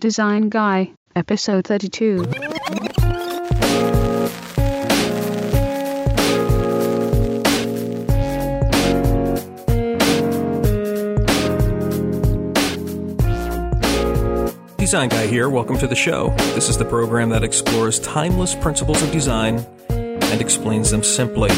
Design Guy, Episode 32. Design Guy here. Welcome to the show. This is the program that explores timeless principles of design and explains them simply.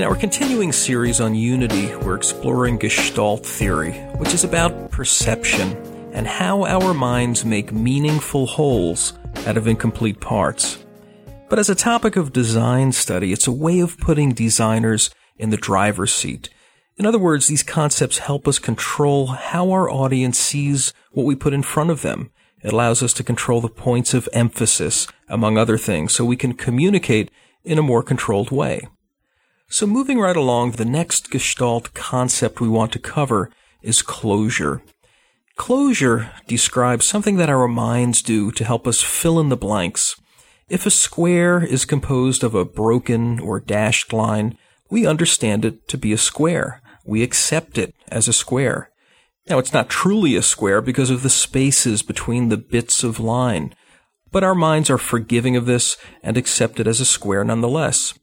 In our continuing series on Unity, we're exploring Gestalt theory, which is about perception and how our minds make meaningful wholes out of incomplete parts. But as a topic of design study, it's a way of putting designers in the driver's seat. In other words, these concepts help us control how our audience sees what we put in front of them. It allows us to control the points of emphasis, among other things, so we can communicate in a more controlled way. So moving right along, the next Gestalt concept we want to cover is closure. Closure describes something that our minds do to help us fill in the blanks. If a square is composed of a broken or dashed line, we understand it to be a square. We accept it as a square. Now, it's not truly a square because of the spaces between the bits of line, but our minds are forgiving of this and accept it as a square nonetheless.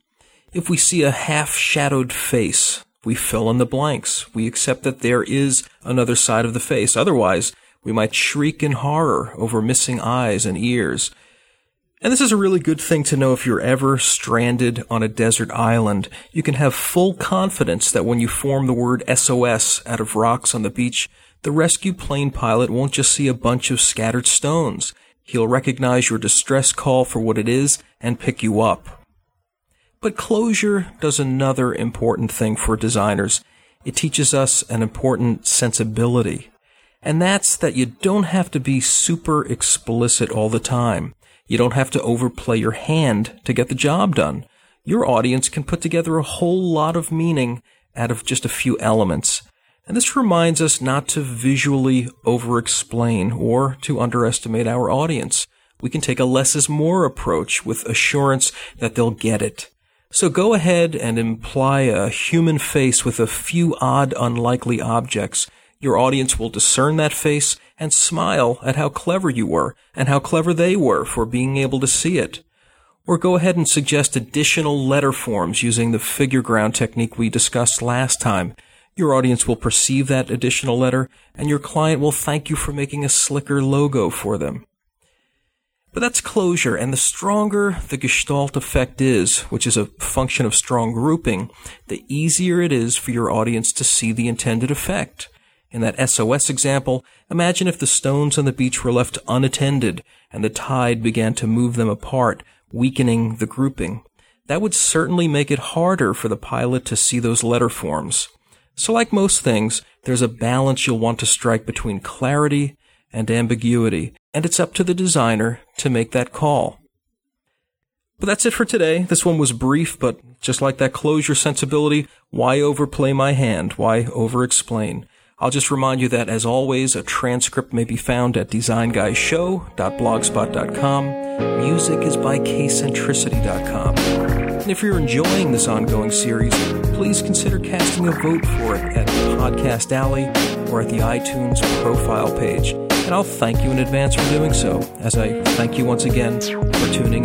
If we see a half shadowed face, we fill in the blanks. We accept that there is another side of the face. Otherwise, we might shriek in horror over missing eyes and ears. And this is a really good thing to know if you're ever stranded on a desert island. You can have full confidence that when you form the word SOS out of rocks on the beach, the rescue plane pilot won't just see a bunch of scattered stones. He'll recognize your distress call for what it is and pick you up. But closure does another important thing for designers. It teaches us an important sensibility. And that's that you don't have to be super explicit all the time. You don't have to overplay your hand to get the job done. Your audience can put together a whole lot of meaning out of just a few elements. And this reminds us not to visually over-explain or to underestimate our audience. We can take a less is more approach with assurance that they'll get it. So go ahead and imply a human face with a few odd, unlikely objects. Your audience will discern that face and smile at how clever you were and how clever they were for being able to see it. Or go ahead and suggest additional letter forms using the figure ground technique we discussed last time. Your audience will perceive that additional letter and your client will thank you for making a slicker logo for them. But that's closure, and the stronger the Gestalt effect is, which is a function of strong grouping, the easier it is for your audience to see the intended effect. In that SOS example, imagine if the stones on the beach were left unattended and the tide began to move them apart, weakening the grouping. That would certainly make it harder for the pilot to see those letter forms. So like most things, there's a balance you'll want to strike between clarity and ambiguity, and it's up to the designer to make that call. But that's it for today. This one was brief, but just like that closure sensibility, why overplay my hand? Why over-explain? I'll just remind you that, as always, a transcript may be found at designguyShow.blogspot.com. Music is by kcentricity.com. And if you're enjoying this ongoing series, please consider casting a vote for it at Podcast Alley or at the iTunes profile page and I'll thank you in advance for doing so, as I thank you once again for tuning in.